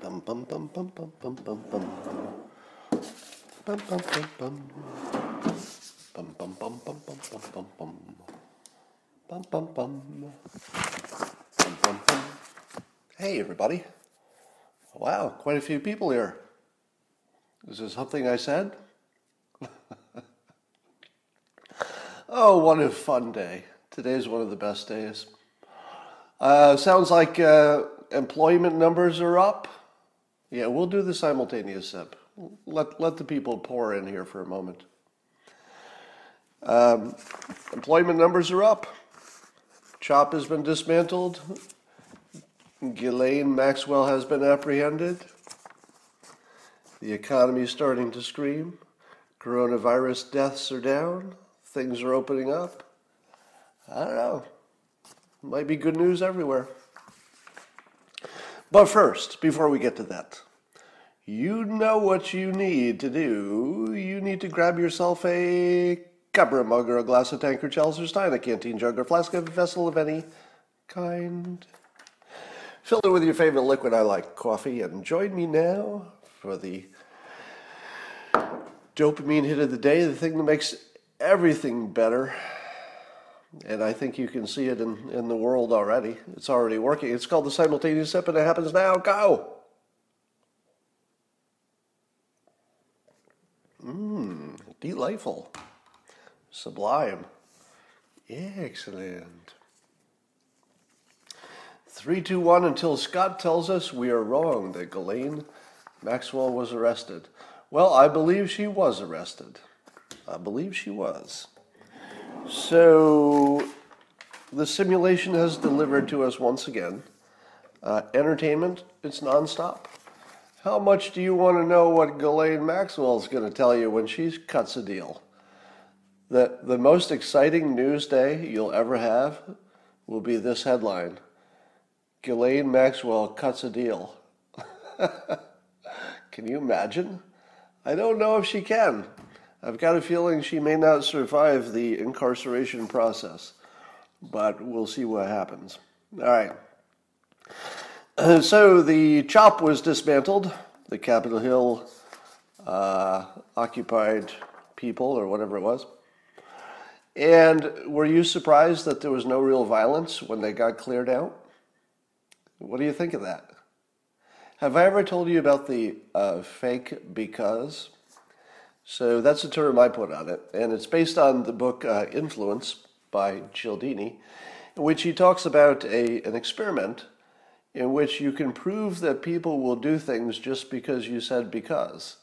Bum bum bum bum bum bum bum bum. Bum bum bum bum. Bum bum bum bum bum bum bum bum. Bum bum bum. Hey everybody. Wow, quite a few people here. Is this something I said? oh, what a fun day. Today's one of the best days. Uh, sounds like uh, employment numbers are up. Yeah, we'll do the simultaneous sip. Let, let the people pour in here for a moment. Um, employment numbers are up. CHOP has been dismantled. Ghislaine Maxwell has been apprehended. The economy is starting to scream. Coronavirus deaths are down. Things are opening up. I don't know. Might be good news everywhere. But first, before we get to that, you know what you need to do. You need to grab yourself a cup or a mug or a glass of tanker, chalice or stein, a canteen jug or flask of vessel of any kind. Fill it with your favorite liquid. I like coffee. And join me now for the dopamine hit of the day, the thing that makes everything better. And I think you can see it in, in the world already. It's already working. It's called the simultaneous sip, and it happens now. Go! Mmm, delightful. Sublime. Excellent. Three, two, one, until Scott tells us we are wrong that Ghislaine Maxwell was arrested. Well, I believe she was arrested. I believe she was. So, the simulation has delivered to us once again. Uh, entertainment, it's nonstop. How much do you want to know what Ghislaine Maxwell is going to tell you when she cuts a deal? The, the most exciting news day you'll ever have will be this headline Ghislaine Maxwell cuts a deal. can you imagine? I don't know if she can. I've got a feeling she may not survive the incarceration process, but we'll see what happens. All right. So the CHOP was dismantled, the Capitol Hill uh, occupied people, or whatever it was. And were you surprised that there was no real violence when they got cleared out? What do you think of that? Have I ever told you about the uh, fake because? So that's the term I put on it, and it's based on the book uh, Influence by Cialdini, in which he talks about a, an experiment in which you can prove that people will do things just because you said because.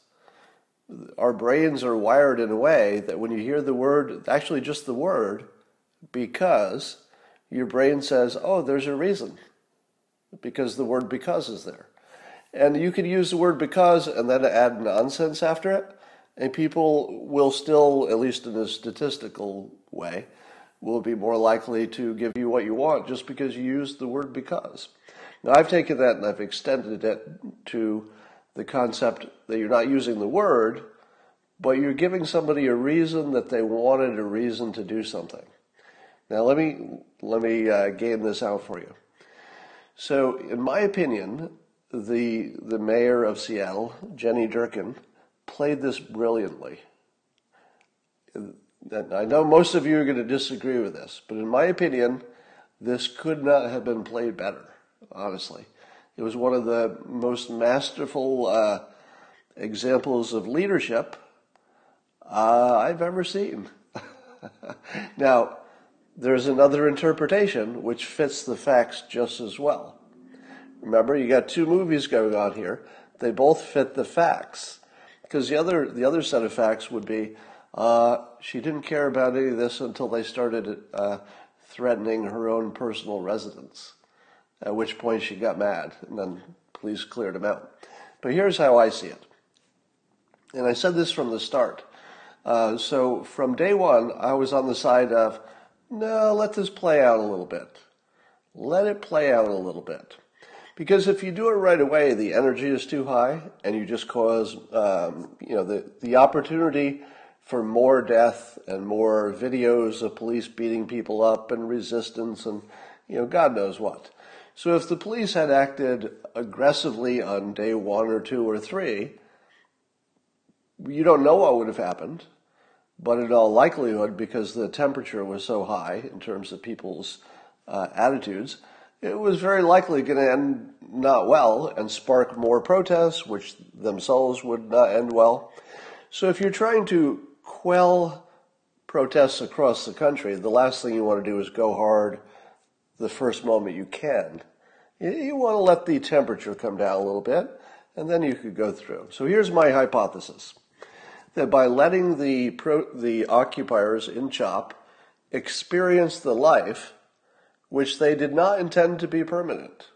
Our brains are wired in a way that when you hear the word, actually just the word, because, your brain says, oh, there's a reason, because the word because is there. And you can use the word because and then add nonsense after it and people will still, at least in a statistical way, will be more likely to give you what you want just because you used the word because. Now, I've taken that and I've extended it to the concept that you're not using the word, but you're giving somebody a reason that they wanted a reason to do something. Now, let me let me uh, game this out for you. So, in my opinion, the the mayor of Seattle, Jenny Durkan, played this brilliantly. And I know most of you are going to disagree with this, but in my opinion, this could not have been played better, honestly. It was one of the most masterful uh, examples of leadership uh, I've ever seen. now, there's another interpretation which fits the facts just as well. Remember, you got two movies going on here. They both fit the facts. Because the other the other set of facts would be uh, she didn't care about any of this until they started uh, threatening her own personal residence. At which point she got mad, and then police cleared him out. But here's how I see it, and I said this from the start. Uh, so from day one, I was on the side of no, let this play out a little bit. Let it play out a little bit. Because if you do it right away, the energy is too high, and you just cause, um, you know, the the opportunity for more death and more videos of police beating people up and resistance and, you know, God knows what. So if the police had acted aggressively on day one or two or three, you don't know what would have happened, but in all likelihood, because the temperature was so high in terms of people's uh, attitudes, it was very likely going to end not well and spark more protests, which themselves would not end well. So if you're trying to quell protests across the country, the last thing you want to do is go hard the first moment you can. You want to let the temperature come down a little bit, and then you could go through. So here's my hypothesis that by letting the, pro, the occupiers in CHOP experience the life which they did not intend to be permanent.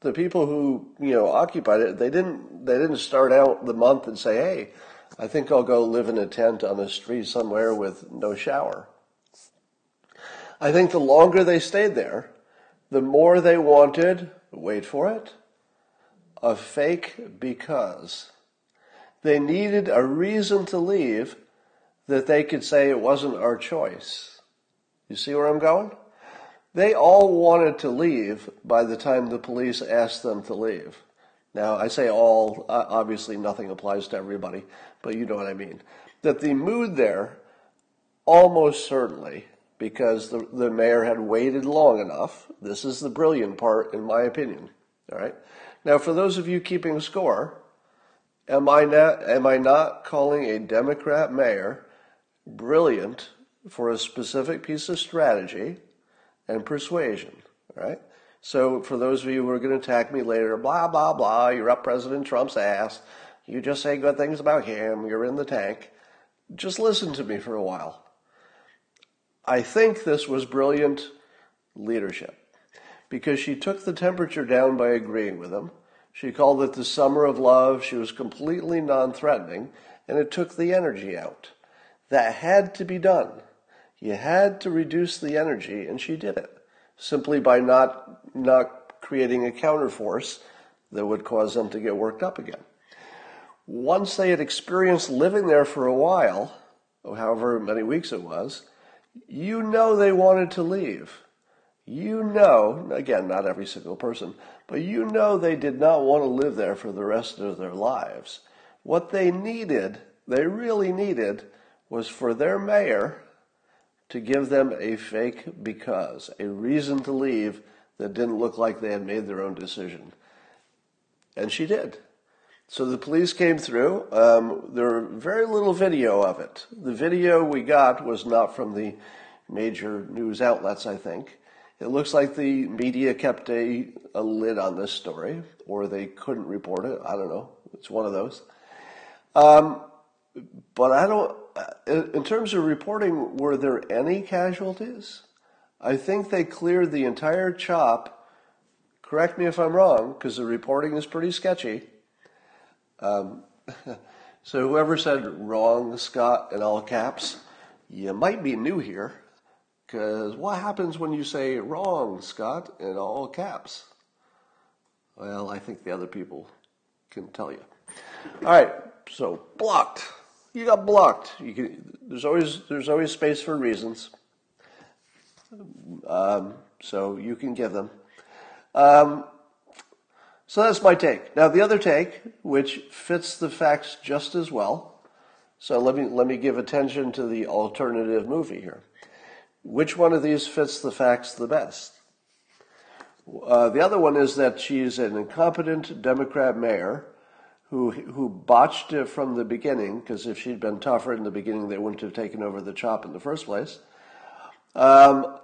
The people who, you know, occupied it, they didn't, they didn't start out the month and say, hey, I think I'll go live in a tent on the street somewhere with no shower. I think the longer they stayed there, the more they wanted, wait for it, a fake because. They needed a reason to leave that they could say it wasn't our choice. You see where I'm going? They all wanted to leave by the time the police asked them to leave. Now, I say all, obviously nothing applies to everybody, but you know what I mean. That the mood there, almost certainly, because the, the mayor had waited long enough, this is the brilliant part, in my opinion. All right. Now, for those of you keeping score, am I not, am I not calling a Democrat mayor brilliant for a specific piece of strategy and persuasion. All right? So for those of you who are going to attack me later, blah, blah, blah, you're up President Trump's ass. You just say good things about him. You're in the tank. Just listen to me for a while. I think this was brilliant leadership because she took the temperature down by agreeing with him. She called it the summer of love. She was completely non threatening and it took the energy out. That had to be done. You had to reduce the energy, and she did it simply by not not creating a counterforce that would cause them to get worked up again. Once they had experienced living there for a while, however many weeks it was, you know they wanted to leave. You know, again, not every single person, but you know they did not want to live there for the rest of their lives. What they needed, they really needed, was for their mayor to give them a fake because, a reason to leave that didn't look like they had made their own decision. And she did. So the police came through. Um, there were very little video of it. The video we got was not from the major news outlets, I think. It looks like the media kept a, a lid on this story, or they couldn't report it. I don't know. It's one of those. Um, but I don't, in terms of reporting, were there any casualties? I think they cleared the entire chop. Correct me if I'm wrong, because the reporting is pretty sketchy. Um, so whoever said wrong, Scott, in all caps, you might be new here, because what happens when you say wrong, Scott, in all caps? Well, I think the other people can tell you. All right, so blocked you got blocked. You can, there's always there's always space for reasons, um, so you can give them. Um, so that's my take. Now the other take, which fits the facts just as well. So let me let me give attention to the alternative movie here. Which one of these fits the facts the best? Uh, the other one is that she's an incompetent Democrat mayor who who botched it from the beginning because if she'd been tougher in the beginning, they wouldn't have taken over the chop in the first place. Um,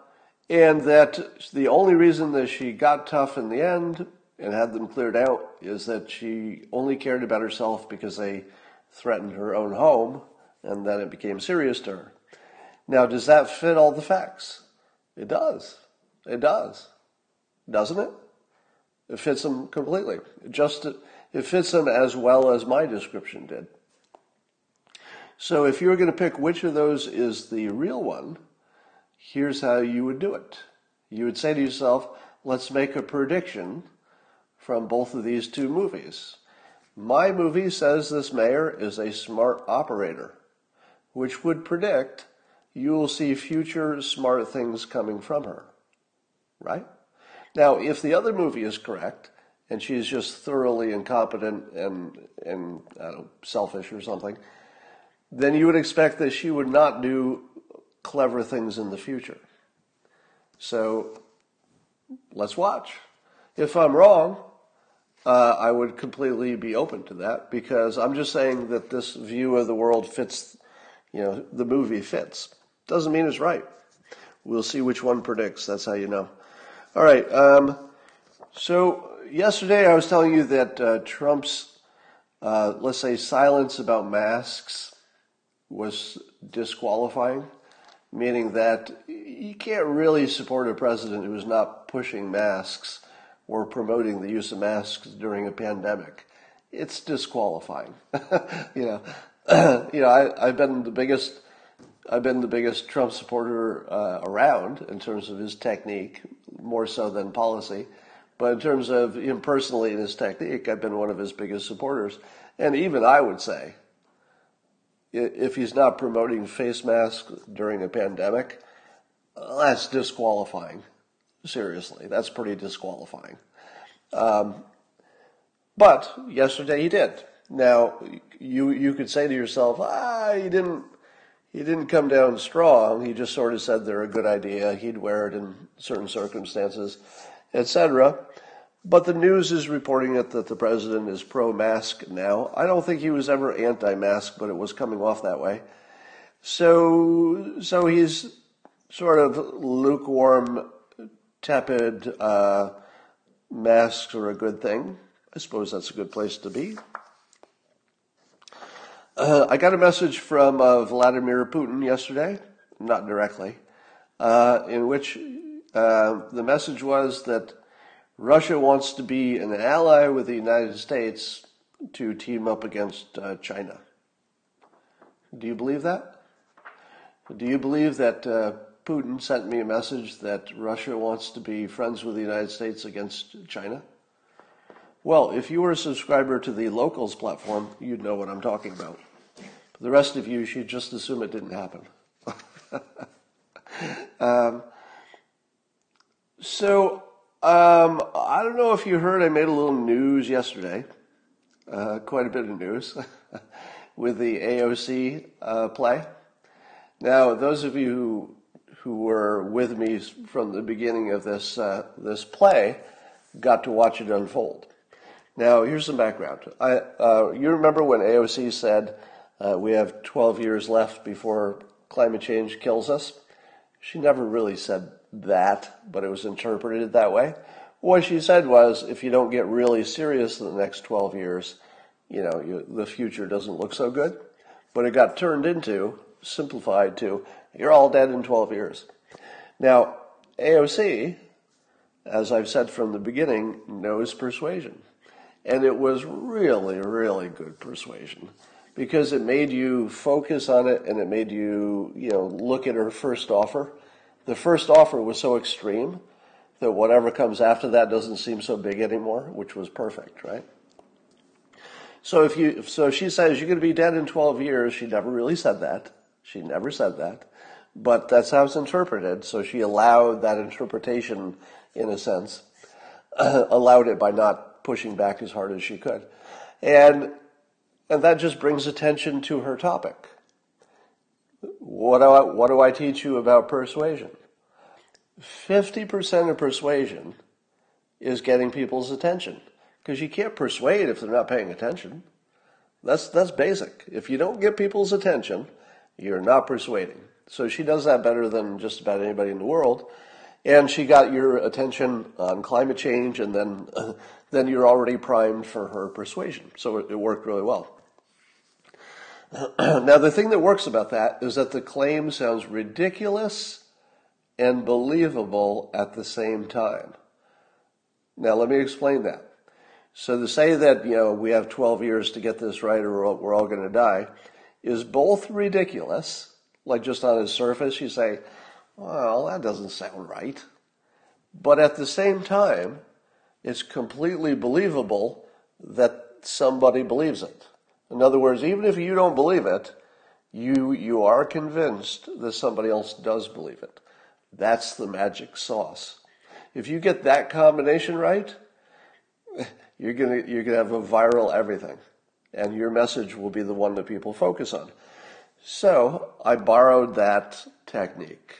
and that the only reason that she got tough in the end and had them cleared out is that she only cared about herself because they threatened her own home, and then it became serious to her. Now, does that fit all the facts? It does. It does, doesn't it? It fits them completely. Just it fits them as well as my description did. So if you were going to pick which of those is the real one, here's how you would do it. You would say to yourself, let's make a prediction from both of these two movies. My movie says this mayor is a smart operator, which would predict you will see future smart things coming from her. Right? Now, if the other movie is correct, and she's just thoroughly incompetent and and know, selfish or something, then you would expect that she would not do clever things in the future. So let's watch. If I'm wrong, uh, I would completely be open to that because I'm just saying that this view of the world fits, you know, the movie fits. Doesn't mean it's right. We'll see which one predicts. That's how you know. All right. Um, so yesterday I was telling you that uh, Trump's, uh, let's say, silence about masks was disqualifying, meaning that you can't really support a president who's not pushing masks or promoting the use of masks during a pandemic. It's disqualifying. you know, you know, I, have been the biggest, I've been the biggest Trump supporter uh, around in terms of his technique, more so than policy. But in terms of him personally and his technique, I've been one of his biggest supporters. And even I would say, if he's not promoting face masks during a pandemic, that's disqualifying. Seriously, that's pretty disqualifying. Um, but yesterday he did. Now you you could say to yourself, ah, he didn't he didn't come down strong. He just sort of said they're a good idea. He'd wear it in certain circumstances, etc. But the news is reporting it that the president is pro-mask now. I don't think he was ever anti-mask, but it was coming off that way. So so he's sort of lukewarm tepid uh, masks are a good thing. I suppose that's a good place to be. Uh, I got a message from uh, Vladimir Putin yesterday, not directly, uh, in which uh, the message was that Russia wants to be an ally with the United States to team up against uh, China. Do you believe that? Do you believe that Putin sent me a message that Russia wants to be friends with the United States against China? Well, if you were a subscriber to the Locals platform, you'd know what I'm talking about. the rest of you should just assume it didn't happen. um, so, um, I don't know if you heard, I made a little news yesterday, uh, quite a bit of news, with the AOC uh, play. Now, those of you who who were with me from the beginning of this uh, this play got to watch it unfold. Now, here's some background. I, uh, you remember when AOC said uh, we have 12 years left before climate change kills us? She never really said that, but it was interpreted that way. What she said was, if you don't get really serious in the next 12 years, you know, you, the future doesn't look so good. But it got turned into, simplified to, you're all dead in 12 years. Now, AOC, as I've said from the beginning, knows persuasion. And it was really, really good persuasion because it made you focus on it and it made you, you know, look at her first offer. The first offer was so extreme that whatever comes after that doesn't seem so big anymore, which was perfect, right? So if you, so she says you're going to be dead in 12 years. She never really said that. She never said that but that's how it's interpreted. So she allowed that interpretation, in a sense, allowed it by not pushing back as hard as she could, and and that just brings attention to her topic. What do I, what do I teach you about persuasion? Fifty percent of persuasion is getting people's attention because you can't persuade if they're not paying attention. That's that's basic. If you don't get people's attention, you're not persuading. So she does that better than just about anybody in the world. And she got your attention on climate change, and then, then you're already primed for her persuasion. So it, it worked really well. now, the thing that works about that is that the claim sounds ridiculous and believable at the same time. Now, let me explain that. So to say that, you know, we have 12 years to get this right or we're all going to die is both ridiculous like just on its surface, you say, well, that doesn't sound right. But at the same time, it's completely believable that somebody believes it. In other words, even if you don't believe it, you, you are convinced that somebody else does believe it. That's the magic sauce. If you get that combination right, you're gonna you're gonna have a viral everything, and your message will be the one that people focus on. So I borrowed that technique,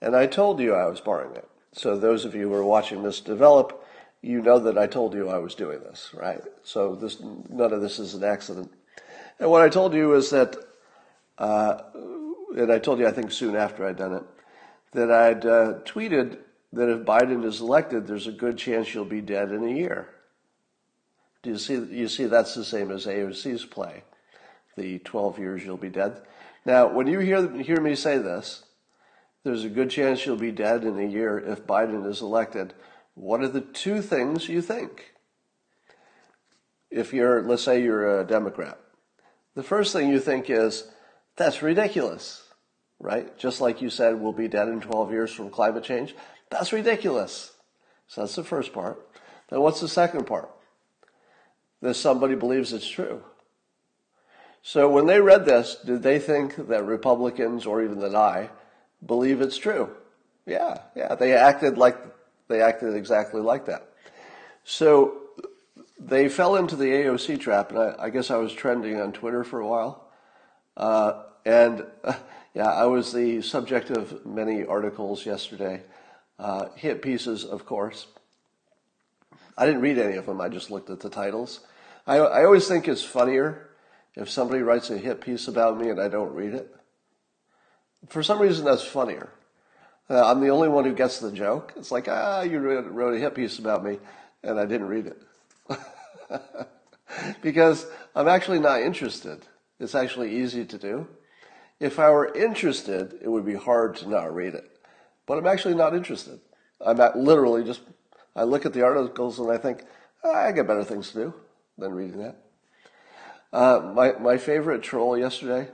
and I told you I was borrowing it. So those of you who are watching this develop, you know that I told you I was doing this, right? So this none of this is an accident. And what I told you is that, uh, and I told you I think soon after I'd done it, that I'd uh, tweeted that if Biden is elected, there's a good chance you'll be dead in a year. Do you see? You see, that's the same as AOC's play, the 12 years you'll be dead. Now, when you hear hear me say this, there's a good chance you'll be dead in a year if Biden is elected. What are the two things you think? If you're, let's say, you're a Democrat, the first thing you think is that's ridiculous, right? Just like you said, we'll be dead in 12 years from climate change. That's ridiculous. So that's the first part. Then what's the second part? That somebody believes it's true. So when they read this, did they think that Republicans or even that I believe it's true? Yeah, yeah. They acted like they acted exactly like that. So they fell into the AOC trap, and I, I guess I was trending on Twitter for a while. Uh, and uh, yeah, I was the subject of many articles yesterday uh, hit pieces, of course. I didn't read any of them. I just looked at the titles. I, I always think it's funnier if somebody writes a hit piece about me and I don't read it. For some reason, that's funnier. Uh, I'm the only one who gets the joke. It's like, ah, you wrote a hit piece about me and I didn't read it. because I'm actually not interested. It's actually easy to do. If I were interested, it would be hard to not read it but I'm actually not interested. I'm not literally just, I look at the articles and I think, oh, I got better things to do than reading that. Uh, my, my favorite troll yesterday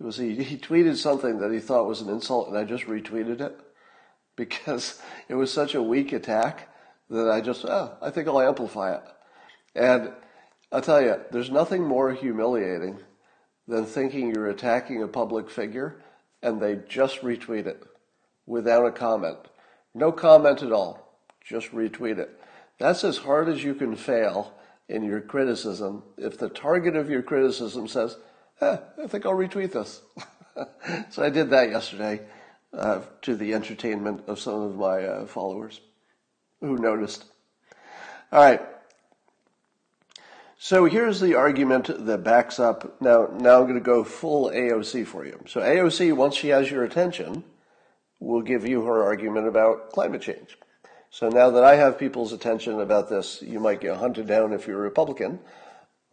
was he, he tweeted something that he thought was an insult and I just retweeted it because it was such a weak attack that I just, oh, I think I'll amplify it. And I'll tell you, there's nothing more humiliating than thinking you're attacking a public figure and they just retweet it without a comment. No comment at all. Just retweet it. That's as hard as you can fail in your criticism if the target of your criticism says, eh, I think I'll retweet this. so I did that yesterday uh, to the entertainment of some of my uh, followers who noticed. All right. So here's the argument that backs up. Now, now I'm going to go full AOC for you. So AOC, once she has your attention, will give you her argument about climate change. So now that I have people's attention about this, you might get hunted down if you're a Republican.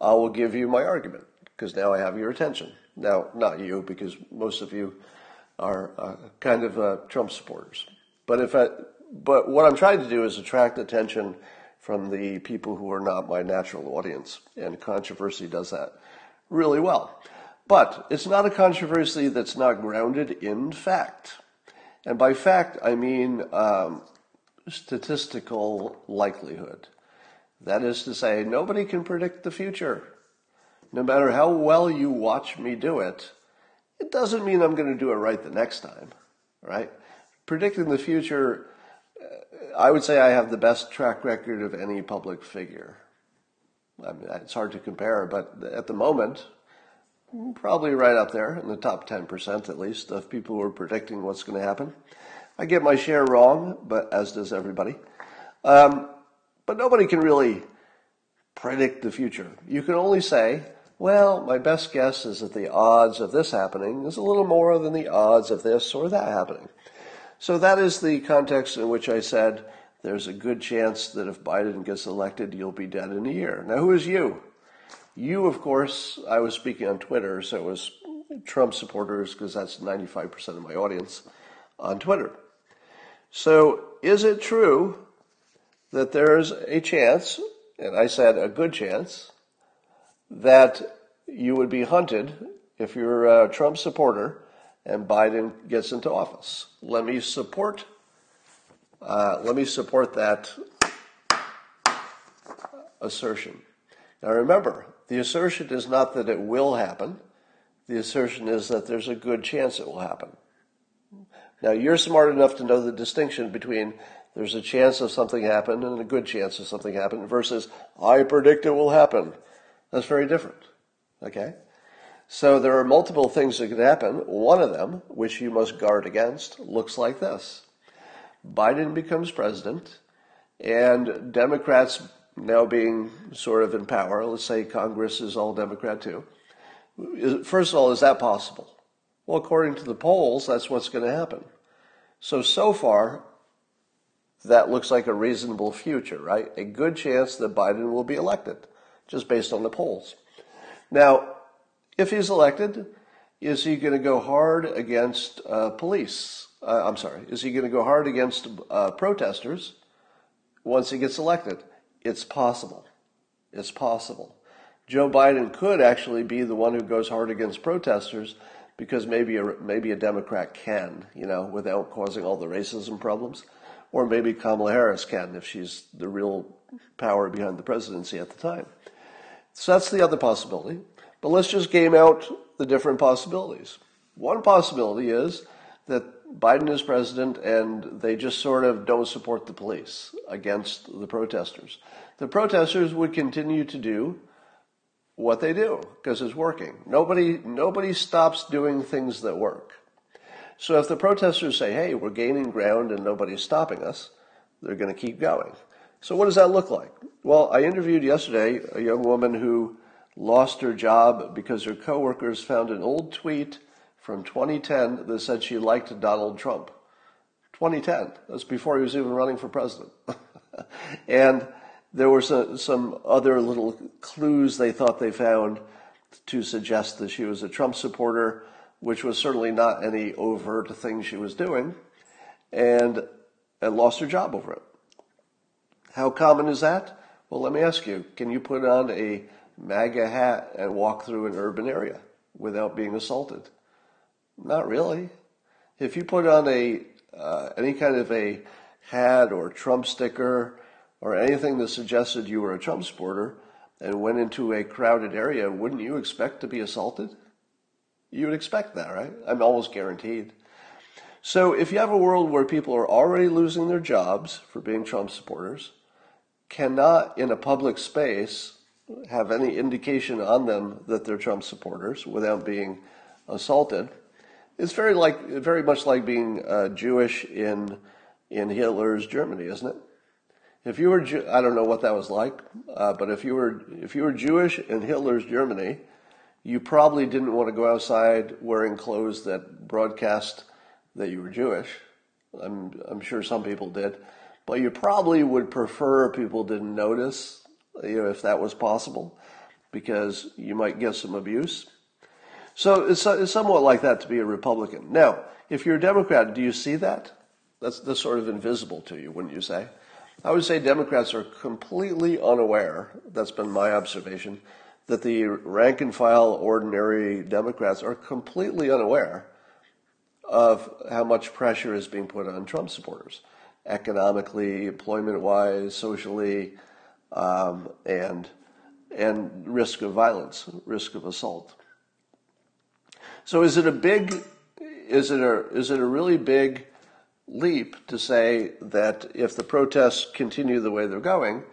I will give you my argument because now I have your attention. Now, not you, because most of you are uh, kind of uh, Trump supporters. But if I, but what I'm trying to do is attract attention from the people who are not my natural audience, and controversy does that really well. But it's not a controversy that's not grounded in fact. And by fact, I mean um, statistical likelihood. That is to say, nobody can predict the future. No matter how well you watch me do it, it doesn't mean I'm going to do it right the next time, right? Predicting the future, I would say I have the best track record of any public figure. I mean, it's hard to compare, but at the moment, probably right up there in the top 10% at least of people who are predicting what's going to happen. I get my share wrong, but as does everybody. Um, but nobody can really predict the future. You can only say, well, my best guess is that the odds of this happening is a little more than the odds of this or that happening. So that is the context in which I said there's a good chance that if Biden gets elected, you'll be dead in a year. Now, who is you? You, of course, I was speaking on Twitter, so it was Trump supporters because that's 95% of my audience on Twitter. So, is it true that there's a chance, and I said a good chance, that you would be hunted if you're a Trump supporter and Biden gets into office? Let me support. Uh, let me support that assertion. Now remember, the assertion is not that it will happen. The assertion is that there's a good chance it will happen. Now you're smart enough to know the distinction between There's a chance of something happen and a good chance of something happen versus I predict it will happen. That's very different. Okay? So there are multiple things that could happen. One of them, which you must guard against, looks like this. Biden becomes president and Democrats now being sort of in power, let's say Congress is all Democrat too. First of all, is that possible? Well, according to the polls, that's what's going to happen. So, so far, that looks like a reasonable future, right? A good chance that Biden will be elected, just based on the polls. Now, if he's elected, is he going to go hard against uh, police? Uh, I'm sorry, is he going to go hard against uh, protesters once he gets elected? It's possible. It's possible. Joe Biden could actually be the one who goes hard against protesters because maybe a, maybe a Democrat can, you know, without causing all the racism problems. Or maybe Kamala Harris can if she's the real power behind the presidency at the time. So that's the other possibility. But let's just game out the different possibilities. One possibility is that Biden is president and they just sort of don't support the police against the protesters. The protesters would continue to do what they do because it's working. Nobody, nobody stops doing things that work. So if the protesters say, hey, we're gaining ground and nobody's stopping us, they're going to keep going. So what does that look like? Well, I interviewed yesterday a young woman who lost her job because her coworkers found an old tweet from 2010 that said she liked Donald Trump. 2010. That's before he was even running for president. and there were some, some other little clues they thought they found to suggest that she was a Trump supporter, which was certainly not any overt thing she was doing, and, and lost her job over it. How common is that? Well, let me ask you can you put on a MAGA hat and walk through an urban area without being assaulted? Not really. If you put on a uh, any kind of a hat or Trump sticker or anything that suggested you were a Trump supporter and went into a crowded area, wouldn't you expect to be assaulted? You would expect that, right? I'm almost guaranteed. So if you have a world where people are already losing their jobs for being Trump supporters, cannot in a public space have any indication on them that they're Trump supporters without being assaulted, it's very like very much like being uh, Jewish in in Hitler's Germany, isn't it? If you were, I don't know what that was like, uh, but if you were, if you were Jewish in Hitler's Germany, you probably didn't want to go outside wearing clothes that broadcast that you were Jewish. I'm, I'm sure some people did, but you probably would prefer people didn't notice, you know, if that was possible, because you might get some abuse. So it's, it's somewhat like that to be a Republican. Now, if you're a Democrat, do you see that? That's, that's sort of invisible to you, wouldn't you say? I would say Democrats are completely unaware, that's been my observation, that the rank and file ordinary Democrats are completely unaware of how much pressure is being put on Trump supporters, economically, employment wise, socially, um, and, and risk of violence, risk of assault. So is it a big, is it a, is it a really big leap to say that if the protests continue the way they're going,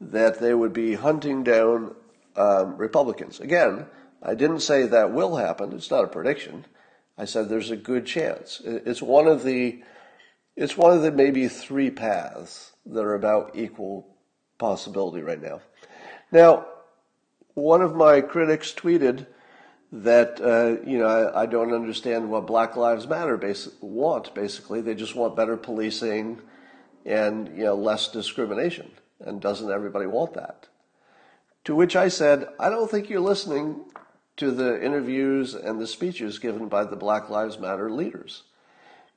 that they would be hunting down um, Republicans. Again, I didn't say that will happen. It's not a prediction. I said there's a good chance. It's one of the, it's one of the maybe three paths that are about equal possibility right now. Now, one of my critics tweeted that uh, you know I, I, don't understand what Black Lives Matter want. Basically, they just want better policing and you know less discrimination. And doesn't everybody want that? To which I said, I don't think you're listening to the interviews and the speeches given by the Black Lives Matter leaders,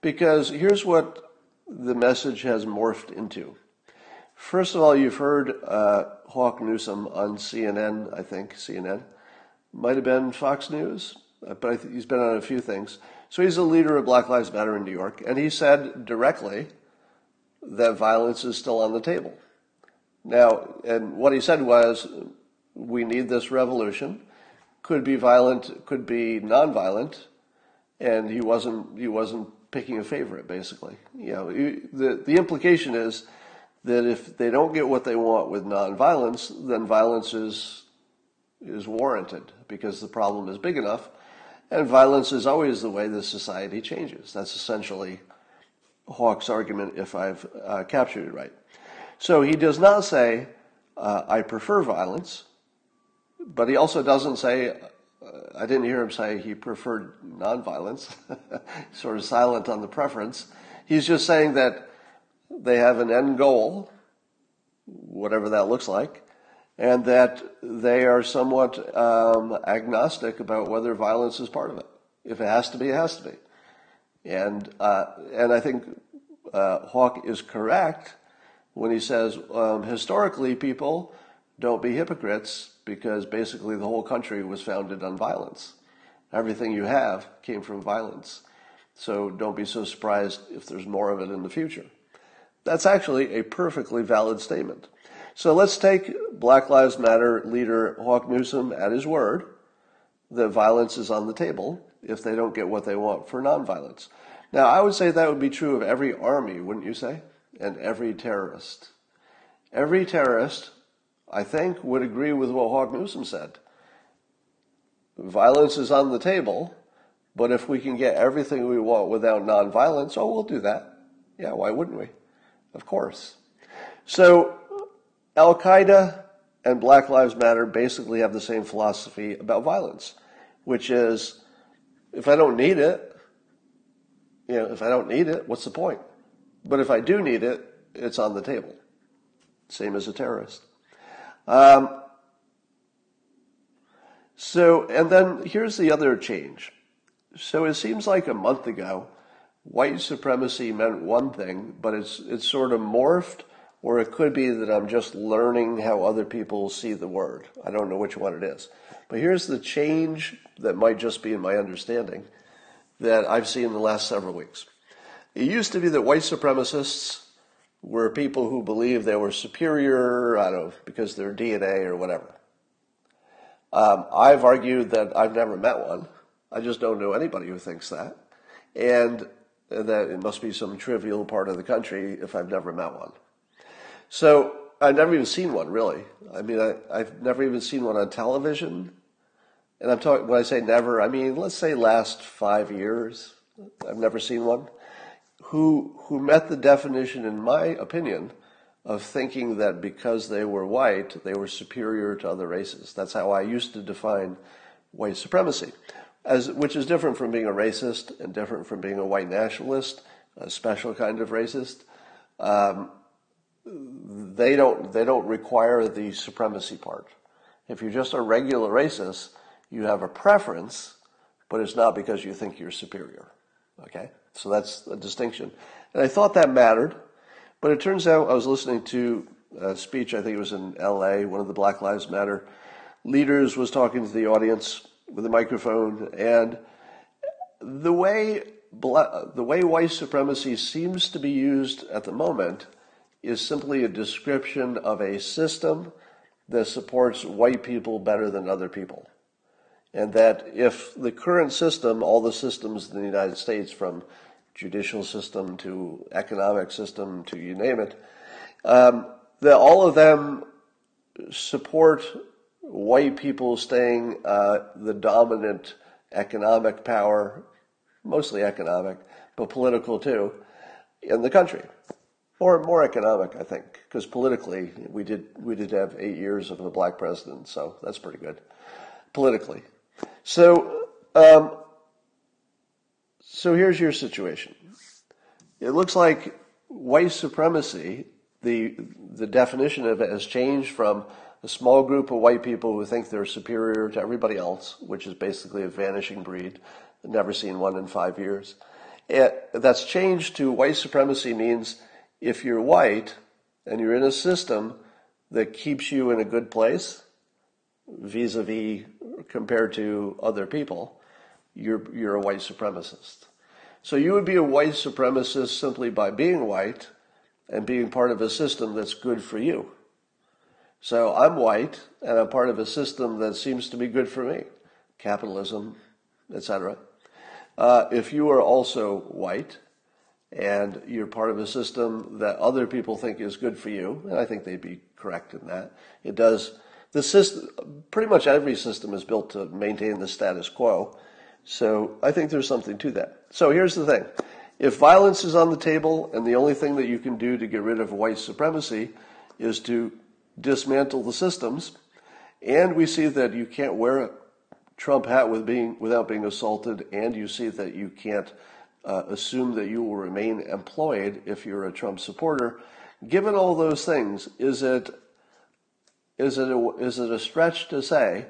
because here's what the message has morphed into. First of all, you've heard uh, Hawk Newsom on CNN, I think CNN might have been Fox News, uh, but he's been on a few things. So he's a leader of Black Lives Matter in New York, and he said directly that violence is still on the table. Now, and what he said was, we need this revolution. Could be violent, could be nonviolent, and he wasn't he wasn't picking a favorite, basically. You know, the the implication is that if they don't get what they want with nonviolence, then violence is is warranted because the problem is big enough, and violence is always the way the society changes. That's essentially Hawk's argument, if I've uh, captured it right. So he does not say, uh, "I prefer violence," but he also doesn't say, uh, I didn't hear him say he preferred nonviolence, sort of silent on the preference. He's just saying that they have an end goal, whatever that looks like, and that they are somewhat um, agnostic about whether violence is part of it. If it has to be, it has to be. And, uh, and I think uh, Hawk is correct when he says um, historically people don't be hypocrites because basically the whole country was founded on violence. Everything you have came from violence. So don't be so surprised if there's more of it in the future. That's actually a perfectly valid statement. So let's take Black Lives Matter leader Hawk Newsom at his word that violence is on the table if they don't get what they want for nonviolence. Now, I would say that would be true of every army, wouldn't you say? And every terrorist. Every terrorist I think, would agree with what Hawk Newsom said. Violence is on the table, but if we can get everything we want without nonviolence, oh, we'll do that. Yeah, why wouldn't we? Of course. So, Al Qaeda and Black Lives Matter basically have the same philosophy about violence, which is if I don't need it, you know, if I don't need it, what's the point? But if I do need it, it's on the table. Same as a terrorist. Um, so, and then here's the other change. So it seems like a month ago, white supremacy meant one thing, but it's it's sort of morphed, or it could be that I'm just learning how other people see the word. I don't know which one it is. But here's the change that might just be in my understanding that I've seen in the last several weeks. It used to be that white supremacists were people who believed they were superior, I don't know, because their DNA or whatever. Um, I've argued that I've never met one. I just don't know anybody who thinks that. And Uh, that it must be some trivial part of the country if I've never met one. So I've never even seen one, really. I mean, I, I've never even seen one on television. And I'm talking, when I say never, I mean, let's say last five years. I've never seen one who, who met the definition, in my opinion, of thinking that because they were white, they were superior to other races. That's how I used to define white supremacy, as, which is different from being a racist and different from being a white nationalist, a special kind of racist. Um, they don't they don't require the supremacy part. If you're just a regular racist, you have a preference, but it's not because you think you're superior. Okay? So that's a distinction. And I thought that mattered, but it turns out I was listening to a speech, I think it was in LA, one of the Black Lives Matter leaders was talking to the audience with a microphone, and the way the way white supremacy seems to be used at the moment is simply a description of a system that supports white people better than other people. And that if the current system, all the systems in the United States, from judicial system to economic system to you name it, um, that all of them support white people staying uh, the dominant economic power, mostly economic, but political too, in the country. Or more economic, I think, because politically we did we did have eight years of a black president, so that's pretty good. Politically, so um, so here's your situation. It looks like white supremacy, the, the definition of it has changed from a small group of white people who think they're superior to everybody else, which is basically a vanishing breed, never seen one in five years. It, that's changed to white supremacy means if you're white and you're in a system that keeps you in a good place vis-a-vis compared to other people, you're, you're a white supremacist. So you would be a white supremacist simply by being white and being part of a system that's good for you. So I'm white and I'm part of a system that seems to be good for me, capitalism, etc. Uh, if you are also white and you're part of a system that other people think is good for you, and I think they'd be correct in that. It does. The system, pretty much every system is built to maintain the status quo. So I think there's something to that. So here's the thing. If violence is on the table and the only thing that you can do to get rid of white supremacy is to dismantle the systems, and we see that you can't wear a Trump hat with being, without being assaulted, and you see that you can't uh, assume that you will remain employed if you're a Trump supporter. Given all those things, is it is it a, is it a stretch to say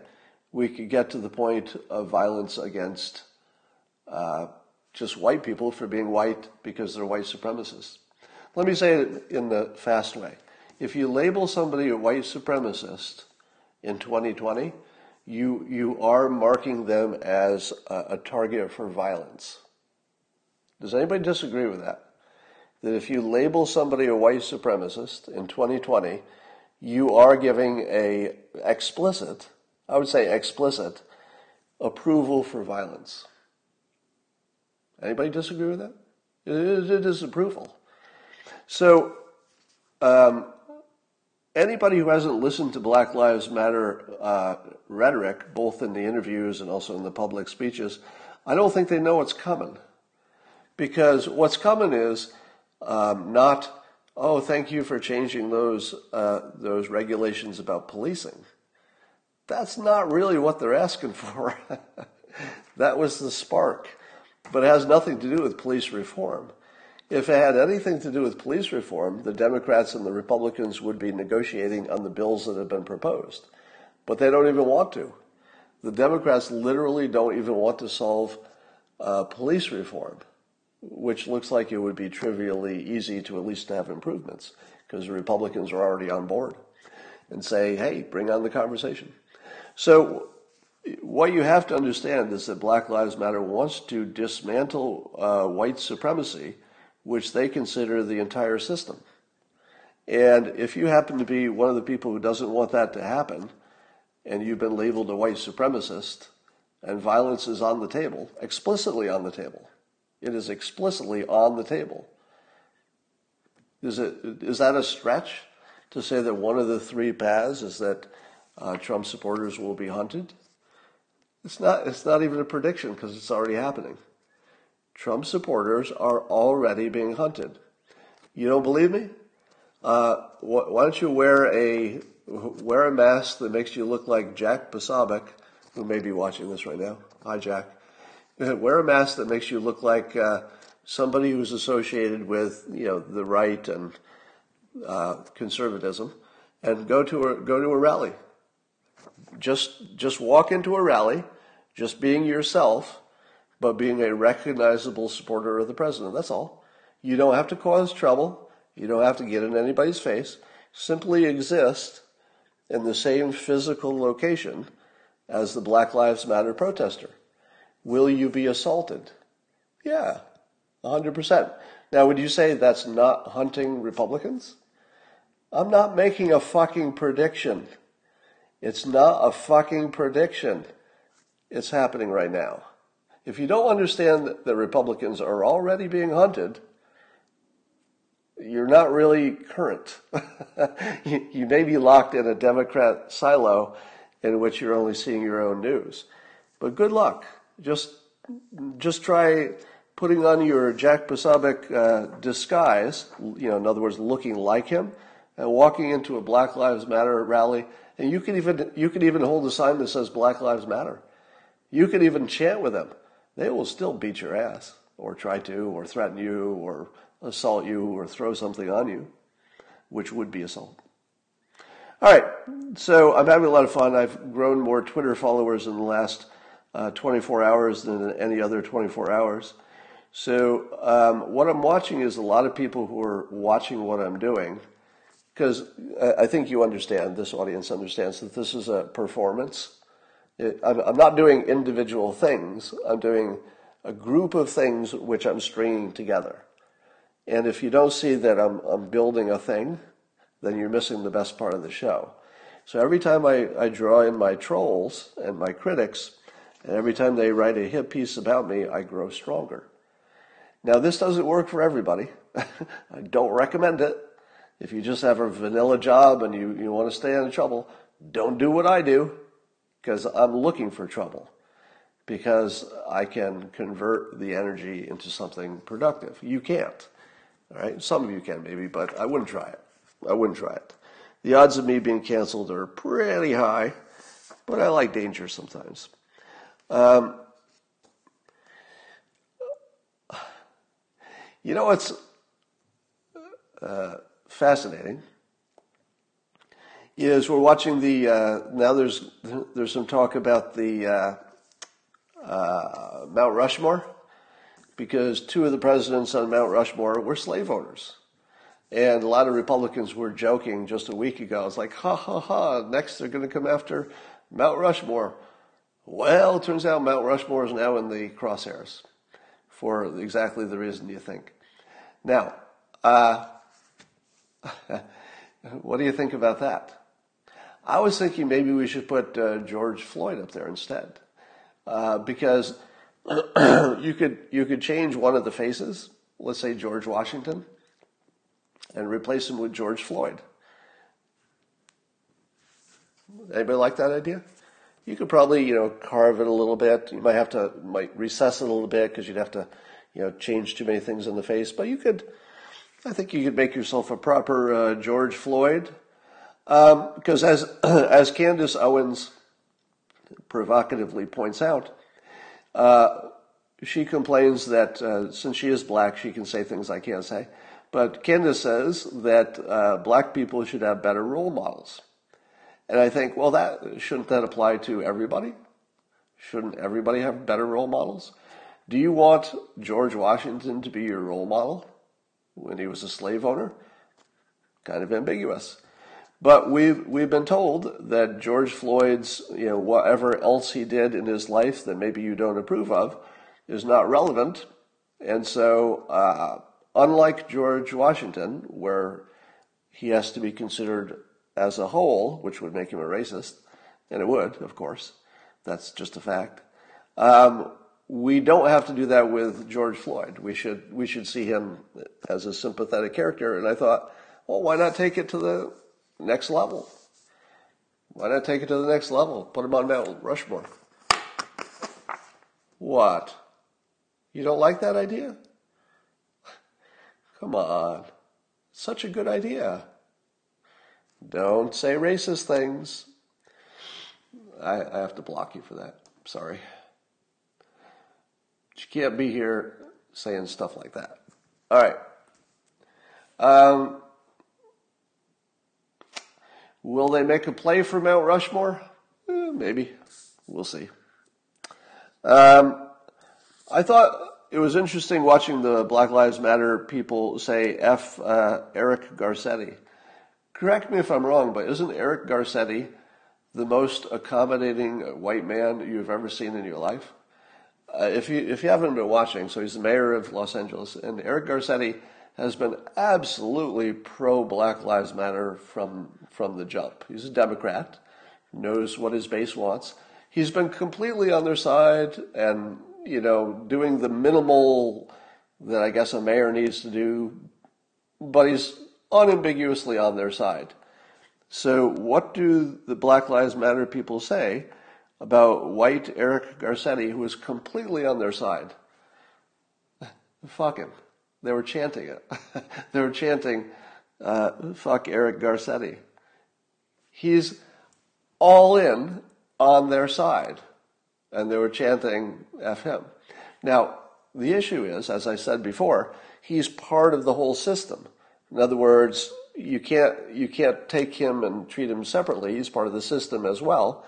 we could get to the point of violence against uh, just white people for being white because they're white supremacists? Let me say it in the fast way. If you label somebody a white supremacist in 2020, you you are marking them as a, a target for violence. Does anybody disagree with that? That if you label somebody a white supremacist in 2020, you are giving a explicit, I would say explicit, approval for violence. Anybody disagree with that? It is, approval. So, um, anybody who hasn't listened to Black Lives Matter uh, rhetoric, both in the interviews and also in the public speeches, I don't think they know what's coming. Because what's coming is um, not, oh, thank you for changing those, uh, those regulations about policing. That's not really what they're asking for. that was the spark. But it has nothing to do with police reform. If it had anything to do with police reform, the Democrats and the Republicans would be negotiating on the bills that have been proposed. But they don't even want to. The Democrats literally don't even want to solve uh, police reform which looks like it would be trivially easy to at least have improvements because the Republicans are already on board and say, hey, bring on the conversation. So, what you have to understand is that Black Lives Matter wants to dismantle uh, white supremacy, which they consider the entire system. And if you happen to be one of the people who doesn't want that to happen, and you've been labeled a white supremacist, and violence is on the table, explicitly on the table, it is explicitly on the table. Is, it, is that a stretch to say that one of the three paths is that uh, Trump supporters will be hunted? It's not, it's not even a prediction because it's already happening. Trump supporters are already being hunted. You don't believe me? Uh, wh- why don't you wear a wear a mask that makes you look like Jack Posobiec, who may be watching this right now. Hi, Jack. wear a mask that makes you look like uh, somebody who's associated with you know the right and uh, conservatism, and go to a go to a rally. Just just walk into a rally, just being yourself, but being a recognizable supporter of the president. That's all. You don't have to cause trouble. You don't have to get in anybody's face. Simply exist in the same physical location as the Black Lives Matter protester. Will you be assaulted? Yeah, 100%. Now, would you say that's not hunting Republicans? I'm not making a fucking prediction. It's not a fucking prediction. It's happening right now. If you don't understand that Republicans are already being hunted, you're not really current. you, you may be locked in a Democrat silo in which you're only seeing your own news. But good luck. Just just try putting on your Jack Posobiec uh, disguise, you know, in other words, looking like him, and walking into a Black Lives Matter rally, and you can even you can even hold a sign that says Black Lives Matter. You can even chant with them. They will still beat your ass, or try to, or threaten you, or assault you, or throw something on you, which would be assault. All right, so I'm having a lot of fun. I've grown more Twitter followers in the last uh, 24 hours than any other 24 hours. So um, what I'm watching is a lot of people who are watching what I'm doing, because I think you understand, this audience understands that this is a performance. I'm, I'm not doing individual things. I'm doing a group of things which I'm stringing together. And if you don't see that I'm, I'm building a thing, then you're missing the best part of the show. So every time I, I draw in my trolls and my critics, and every time they write a hit piece about me, I grow stronger. Now, this doesn't work for everybody. I don't recommend it. If you just have a vanilla job and you, you want to stay out of trouble, don't do what I do because I'm looking for trouble because I can convert the energy into something productive. You can't. All right. Some of you can maybe, but I wouldn't try it. I wouldn't try it. The odds of me being canceled are pretty high, but I like danger sometimes. Um, you know what's uh, fascinating is we're watching the uh, now there's there's some talk about the uh, uh, Mount Rushmore because two of the presidents on Mount Rushmore were slave owners. And a lot of Republicans were joking just a week ago. It's like, ha ha ha, next they're going to come after Mount Rushmore. Well, it turns out Mount Rushmore is now in the crosshairs for exactly the reason you think. Now, uh, what do you think about that? I was thinking maybe we should put uh, George Floyd up there instead, uh, because you could you could change one of the faces, let's say George Washington, and replace him with George Floyd. Anybody like that idea? You could probably, you know, carve it a little bit. You might have to might recess it a little bit because you'd have to, you know, change too many things in the face. But you could, I think, you could make yourself a proper uh, George Floyd, um, because as as Candace Owens provocatively points out, uh, she complains that uh, since she is black, she can say things I can't say. But Candace says that uh, black people should have better role models. And I think, well, that shouldn't that apply to everybody? Shouldn't everybody have better role models? Do you want George Washington to be your role model when he was a slave owner? Kind of ambiguous. But we've we've been told that George Floyd's, you know, whatever else he did in his life that maybe you don't approve of, is not relevant. And so, uh, unlike George Washington, where he has to be considered as a whole, which would make him a racist, and it would, of course. That's just a fact. Um, we don't have to do that with George Floyd. We should we should see him as a sympathetic character. And I thought, well, why not take it to the next level? Why not take it to the next level? Put him on Mount Rushmore. What? You don't like that idea? Come on. Such a good idea. Don't say racist things. I, I have to block you for that. Sorry. But you can't be here saying stuff like that. All right. Um, will they make a play for Mount Rushmore? Eh, maybe. We'll see. Um, I thought it was interesting watching the Black Lives Matter people say F uh, Eric Garcetti correct me if I'm wrong, but isn't Eric Garcetti the most accommodating white man you've ever seen in your life? Uh, if you if you haven't been watching, so he's the mayor of Los Angeles, and Eric Garcetti has been absolutely pro Black Lives Matter from from the jump. He's a Democrat, knows what his base wants. He's been completely on their side, and you know, doing the minimal that I guess a mayor needs to do, but he's unambiguously on their side. So, what do the Black Lives Matter people say about white Eric Garcetti, who is completely on their side? Fuck him. They were chanting it. they were chanting, uh, fuck Eric Garcetti. He's all in on their side. And they were chanting F him. Now, the issue is, as I said before, he's part of the whole system. In other words, you can't you can't take him and treat him separately. He's part of the system as well,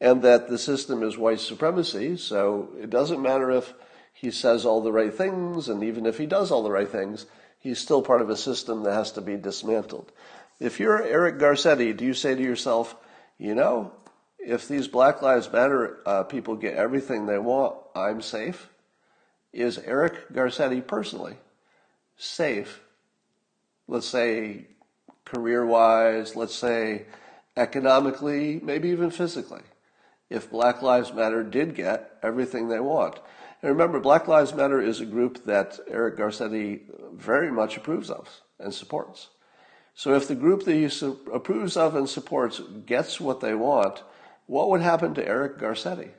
and that the system is white supremacy. So it doesn't matter if he says all the right things, and even if he does all the right things, he's still part of a system that has to be dismantled. If you're Eric Garcetti, do you say to yourself, you know, if these Black Lives Matter uh, people get everything they want, I'm safe? Is Eric Garcetti personally safe let's say career wise, let's say economically, maybe even physically. if Black Lives Matter did get everything they want. And remember, Black Lives Matter is a group that Eric Garcetti very much approves of and supports. So if the group that he su- approves of and supports gets what they want, what would happen to Eric Garcetti?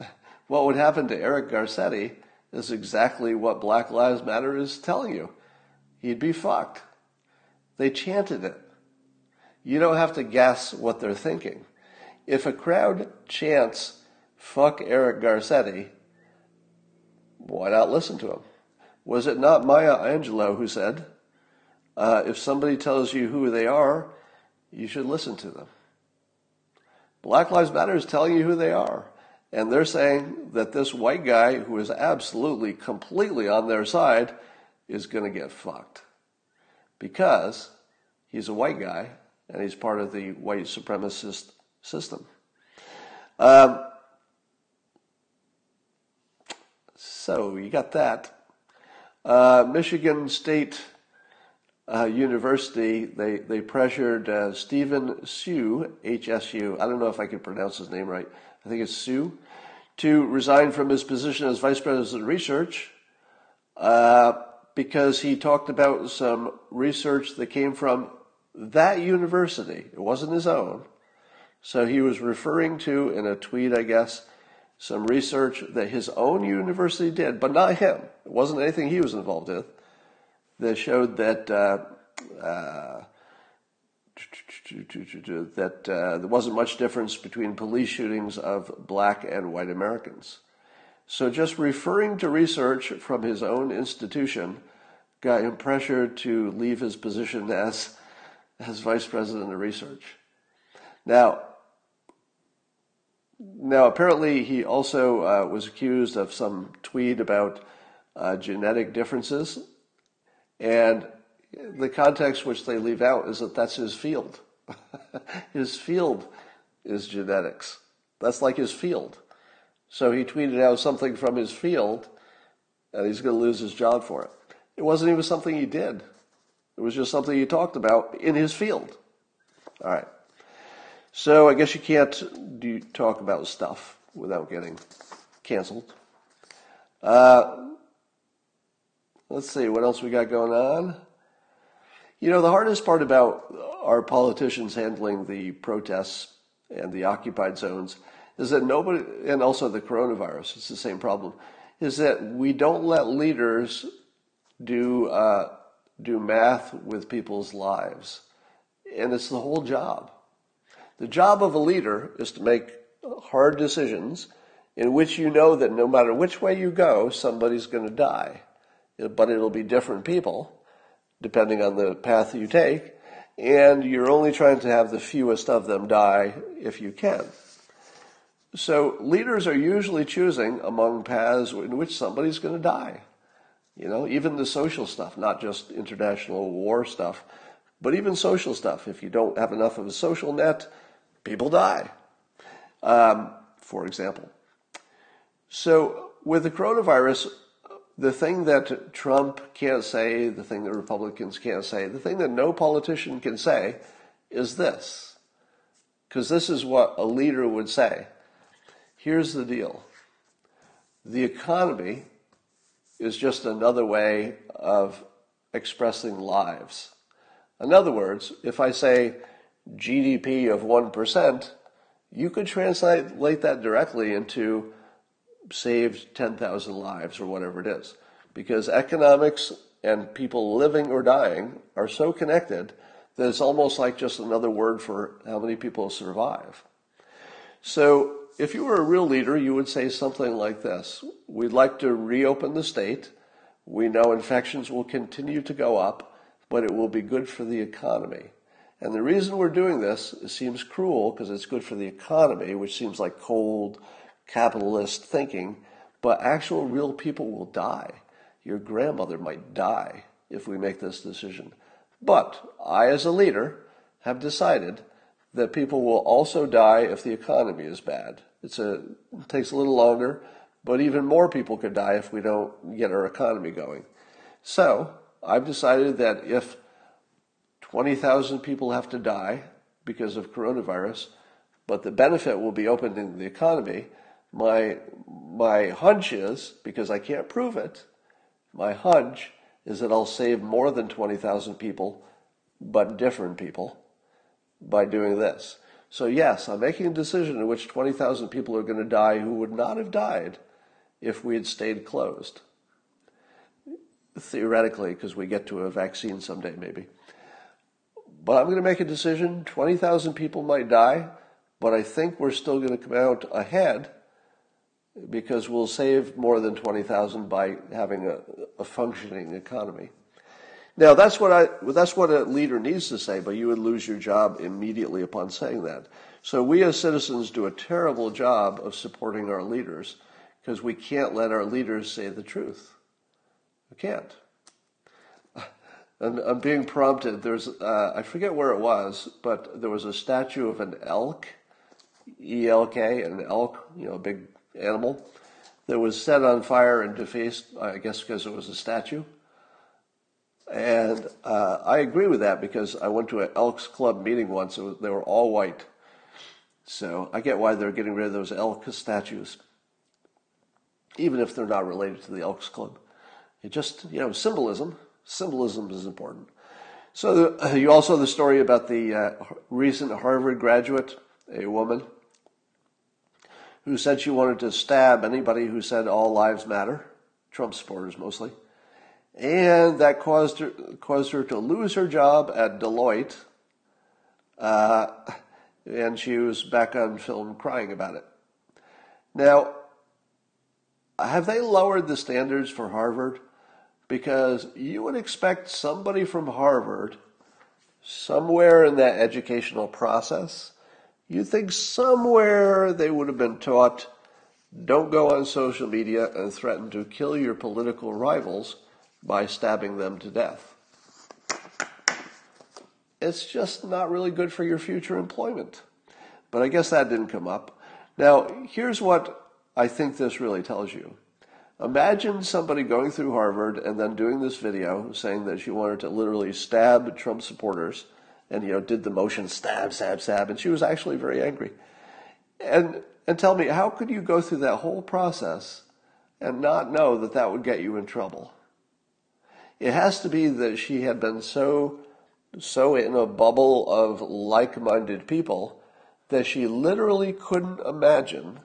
what would happen to Eric Garcetti is exactly what Black Lives Matter is telling you. He'd be fucked. They chanted it. You don't have to guess what they're thinking. If a crowd chants, fuck Eric Garcetti, why not listen to him? Was it not Maya Angelou who said, uh, if somebody tells you who they are, you should listen to them? Black Lives Matter is telling you who they are. And they're saying that this white guy, who is absolutely, completely on their side, is going to get fucked. Because he's a white guy and he's part of the white supremacist system. Um, so you got that. Uh, Michigan State uh, University, they, they pressured uh, Stephen Sue, HSU, I don't know if I can pronounce his name right, I think it's Sue, to resign from his position as Vice President of Research uh, because he talked about some research that came from that university. It wasn't his own. So he was referring to, in a tweet, I guess, some research that his own university did, but not him. It wasn't anything he was involved with, that showed that uh, uh, that uh, there wasn't much difference between police shootings of black and white Americans. So just referring to research from his own institution got him pressured to leave his position as as vice president of research. Now, now apparently he also uh, was accused of some tweet about uh, genetic differences, and the context which they leave out is that that's his field. his field is genetics. That's like his field. So he tweeted out something from his field, and he's going to lose his job for it. It wasn't even something he did. It was just something he talked about in his field. All right. So I guess you can't do, talk about stuff without getting canceled. Uh, let's see what else we got going on. You know, the hardest part about our politicians handling the protests and the occupied zones is that nobody, and also the coronavirus, it's the same problem, is that we don't let leaders do uh, do math with people's lives, and it's the whole job. The job of a leader is to make hard decisions in which you know that no matter which way you go, somebody's going to die, but it'll be different people depending on the path you take, and you're only trying to have the fewest of them die if you can. So leaders are usually choosing among paths in which somebody's going to die. You know, even the social stuff, not just international war stuff, but even social stuff. If you don't have enough of a social net, people die, um, for example. So with the coronavirus, the thing that Trump can't say, the thing that Republicans can't say, the thing that no politician can say is this. Because this is what a leader would say. Here's the deal the economy is just another way of expressing lives. In other words, if I say GDP of 1%, you could translate that directly into saved 10,000 lives or whatever it is. Because economics and people living or dying are so connected that it's almost like just another word for how many people survive. So if you were a real leader, you would say something like this. We'd like to reopen the state. We know infections will continue to go up, but it will be good for the economy. And the reason we're doing this seems cruel because it's good for the economy, which seems like cold, capitalist thinking, but actual real people will die. Your grandmother might die if we make this decision. But I, as a leader, have decided that people will also die if the economy is bad. A, it takes a little longer, but even more people could die if we don't get our economy going. So I've decided that if 20,000 people have to die because of coronavirus, but the benefit will be opening the economy. My my hunch is because I can't prove it. My hunch is that I'll save more than 20,000 people, but different people, by doing this. So, yes, I'm making a decision in which 20,000 people are going to die who would not have died if we had stayed closed. Theoretically, because we get to a vaccine someday, maybe. But I'm going to make a decision. 20,000 people might die, but I think we're still going to come out ahead because we'll save more than 20,000 by having a, a, functioning economy. Now that's what I that's what a leader needs to say, but you would lose your job immediately upon saying that. So we as citizens do a terrible job of supporting our leaders because we can't let our leaders say the truth. We can't. And I'm being prompted. There's uh, I forget where it was, but there was a statue of an elk, E L K, an elk, you know, a big animal that was set on fire and defaced, I guess because it was a statue. And uh, I agree with that because I went to an Elks Club meeting once. Was, they were all white. So I get why they're getting rid of those elk statues, even if they're not related to the Elks Club. It just, you know, symbolism. Symbolism is important. So the, you also have the story about the uh, recent Harvard graduate, a woman who said she wanted to stab anybody who said all lives matter, Trump supporters mostly. And that caused her, caused her to lose her job at Deloitte. Uh, and she was back on film crying about it. Now, have they lowered the standards for Harvard? Because you would expect somebody from Harvard, somewhere in that educational process, you'd think somewhere they would have been taught don't go on social media and threaten to kill your political rivals by stabbing them to death. It's just not really good for your future employment. But I guess that didn't come up. Now, here's what I think this really tells you. Imagine somebody going through Harvard and then doing this video saying that she wanted to literally stab Trump supporters and you know did the motion stab, stab, stab, and she was actually very angry. And and tell me, how could you go through that whole process and not know that that would get you in trouble? It has to be that she had been so so in a bubble of like-minded people that she literally couldn't imagine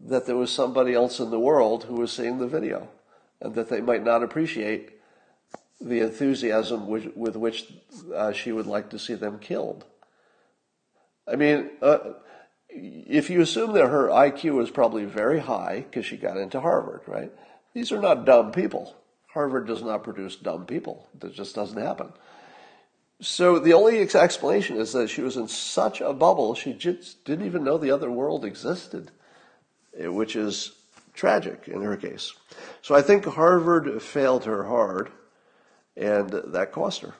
that there was somebody else in the world who was seeing the video and that they might not appreciate the enthusiasm with, which uh, she would like to see them killed. I mean, uh, if you assume that her IQ is probably very high because she got into Harvard, right? These are not dumb people. Harvard does not produce dumb people. That just doesn't happen. So the only explanation is that she was in such a bubble she just didn't even know the other world existed, which is tragic in her case. So I think Harvard failed her hard and that cost her.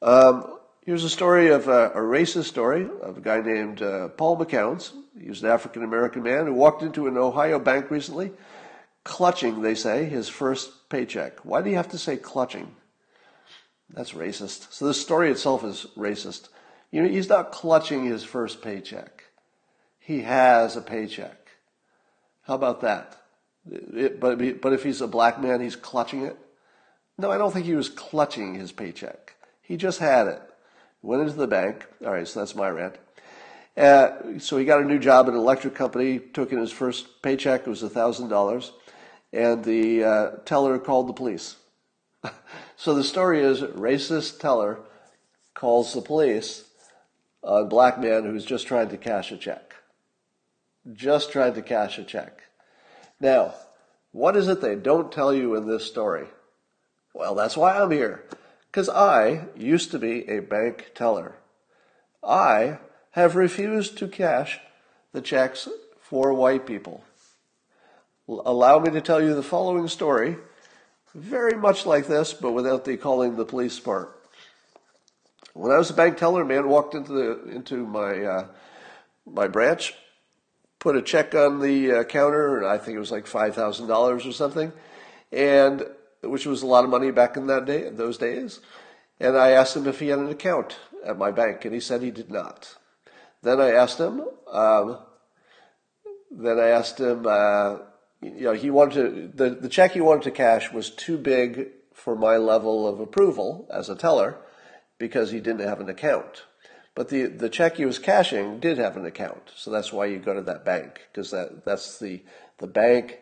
Um, here's a story of a, a, racist story of a guy named uh, Paul McCowns. He was an African American man who walked into an Ohio bank recently, clutching, they say, his first paycheck. Why do you have to say clutching? That's racist. So the story itself is racist. You know, he's not clutching his first paycheck. He has a paycheck. How about that? It, but, but if he's a black man, he's clutching it. No, I don't think he was clutching his paycheck. He just had it. Went into the bank. All right, so that's my rant. Uh, so he got a new job at an electric company. Took in his first paycheck. It was a thousand dollars, and the uh, teller called the police. so the story is: racist teller calls the police on black man who's just trying to cash a check. Just trying to cash a check. Now, what is it they don't tell you in this story? Well, that's why I'm here. Because I used to be a bank teller. I have refused to cash the checks for white people. Allow me to tell you the following story, very much like this, but without the calling the police part. When I was a bank teller, a man walked into the into my uh, my branch, put a check on the uh, counter, and I think it was like five thousand dollars or something, and which was a lot of money back in that day, those days. And I asked him if he had an account at my bank, and he said he did not. then I asked him. Um, then I asked him. Uh, you know, he wanted to, the the check he wanted to cash was too big for my level of approval as a teller because he didn't have an account. But the, the check he was cashing did have an account. So that's why you go to that bank because that, that's the, the bank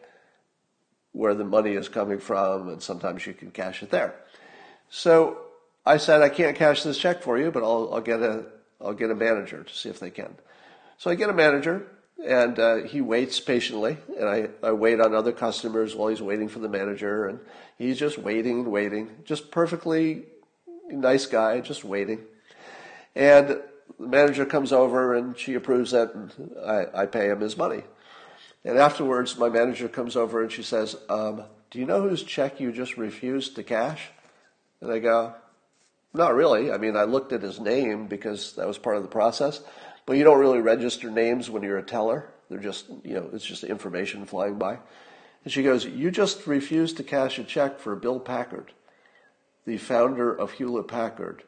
where the money is coming from and sometimes you can cash it there. So I said, I can't cash this check for you, but I'll, I'll get a, I'll get a manager to see if they can. So I get a manager and uh, he waits patiently and I, I wait on other customers while he's waiting for the manager and he's just waiting and waiting, just perfectly nice guy, just waiting. And the manager comes over and she approves it and I, I pay him his money. And afterwards, my manager comes over and she says, um, Do you know whose check you just refused to cash? And I go, Not really. I mean, I looked at his name because that was part of the process. But you don't really register names when you're a teller. They're just, you know, it's just information flying by. And she goes, You just refused to cash a check for Bill Packard, the founder of Hewlett Packard,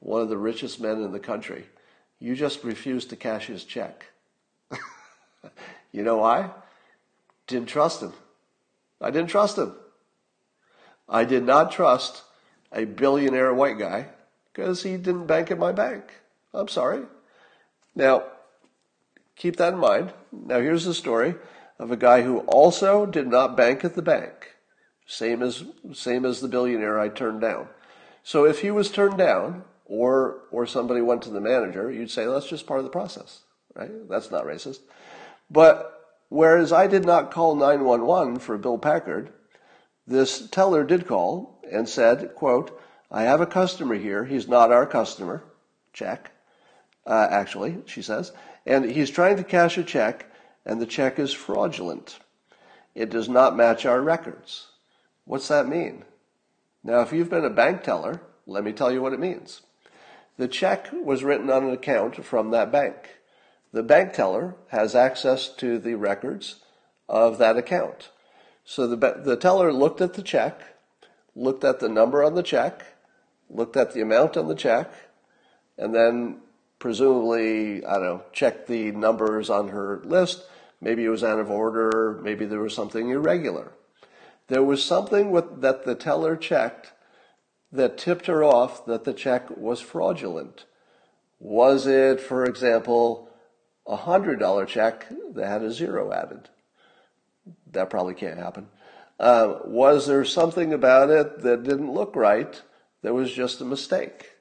one of the richest men in the country. You just refused to cash his check. you know why? Didn't trust him. I didn't trust him. I did not trust a billionaire white guy because he didn't bank at my bank. I'm sorry. Now, keep that in mind. Now, here's the story of a guy who also did not bank at the bank, same as same as the billionaire I turned down. So, if he was turned down, or or somebody went to the manager, you'd say that's just part of the process, right? That's not racist. But whereas I did not call 911 for Bill Packard, this teller did call and said, "quote I have a customer here. He's not our customer. Check." uh, actually, she says, and he's trying to cash a check, and the check is fraudulent. It does not match our records. What's that mean? Now, if you've been a bank teller, let me tell you what it means. The check was written on an account from that bank. The bank teller has access to the records of that account. So the, the teller looked at the check, looked at the number on the check, looked at the amount on the check, and then presumably, I don't know, checked the numbers on her list. Maybe it was out of order. Maybe there was something irregular. There was something with, that the teller checked that tipped her off that the check was fraudulent. Was it, for example, a $100 check that had a zero added? That probably can't happen. Uh, was there something about it that didn't look right that was just a mistake?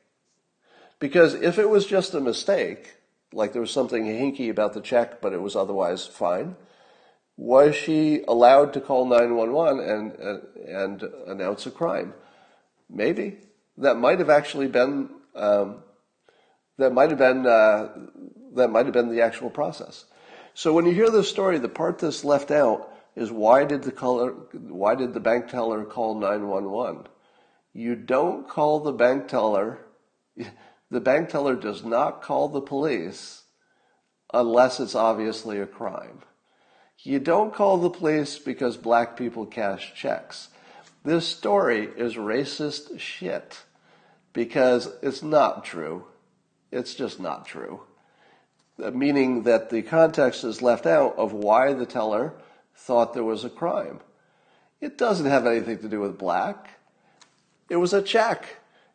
Because if it was just a mistake, like there was something hinky about the check, but it was otherwise fine, was she allowed to call 911 and, and, and announce a crime? Maybe. That might have actually been, um, that might have been, uh, that might have been the actual process. So when you hear this story, the part that's left out is why did the color, why did the bank teller call 911? You don't call the bank teller the bank teller does not call the police unless it's obviously a crime. You don't call the police because black people cash checks. This story is racist shit because it's not true. It's just not true. Uh, meaning that the context is left out of why the teller thought there was a crime. It doesn't have anything to do with black. It was a check.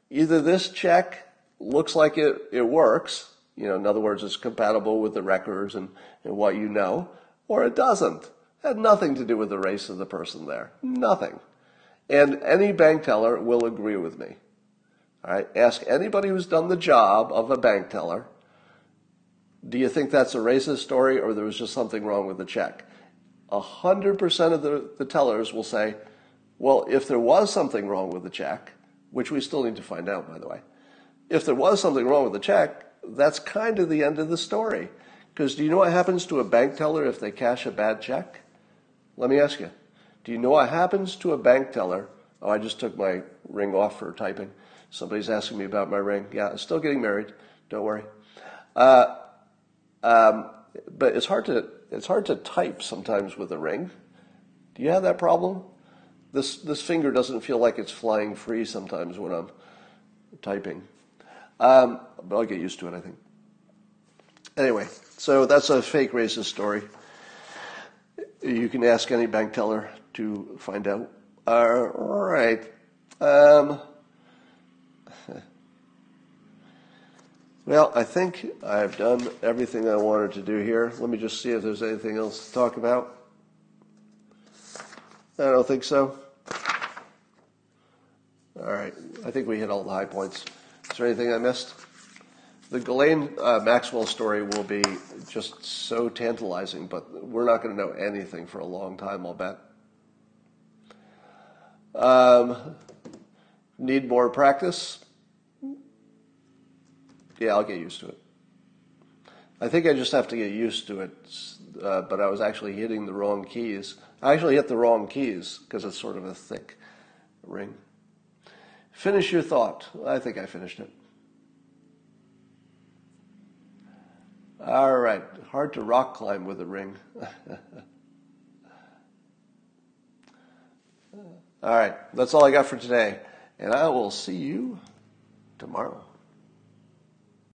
Either this check looks like it, it works, you know, in other words, it's compatible with the records and, and what you know, or it doesn't. It had nothing to do with the race of the person there. Nothing. And any bank teller will agree with me. All right, ask anybody who's done the job of a bank teller. Do you think that's a racist story or there was just something wrong with the check? A hundred percent of the, the tellers will say, well, if there was something wrong with the check, which we still need to find out, by the way, if there was something wrong with the check, that's kind of the end of the story. Because do you know what happens to a bank teller if they cash a bad check? Let me ask you. Do you know what happens to a bank teller? Oh, I just took my ring off for typing. Somebody's asking me about my ring. Yeah, I'm still getting married. Don't worry. Uh, um, but it's hard to it's hard to type sometimes with a ring. Do you have that problem? This this finger doesn't feel like it's flying free sometimes when I'm typing. Um, but I'll get used to it, I think. Anyway, so that's a fake racist story. You can ask any bank teller to find out. All right. Um, well, I think I've done everything I wanted to do here. Let me just see if there's anything else to talk about. I don't think so. All right. I think we hit all the high points. Is there anything I missed? The Ghislaine uh, Maxwell story will be just so tantalizing, but we're not going to know anything for a long time, I'll bet. Um, need more practice? Yeah, I'll get used to it. I think I just have to get used to it, uh, but I was actually hitting the wrong keys. I actually hit the wrong keys because it's sort of a thick ring. Finish your thought. I think I finished it. All right, hard to rock climb with a ring. all right, that's all I got for today, and I will see you tomorrow.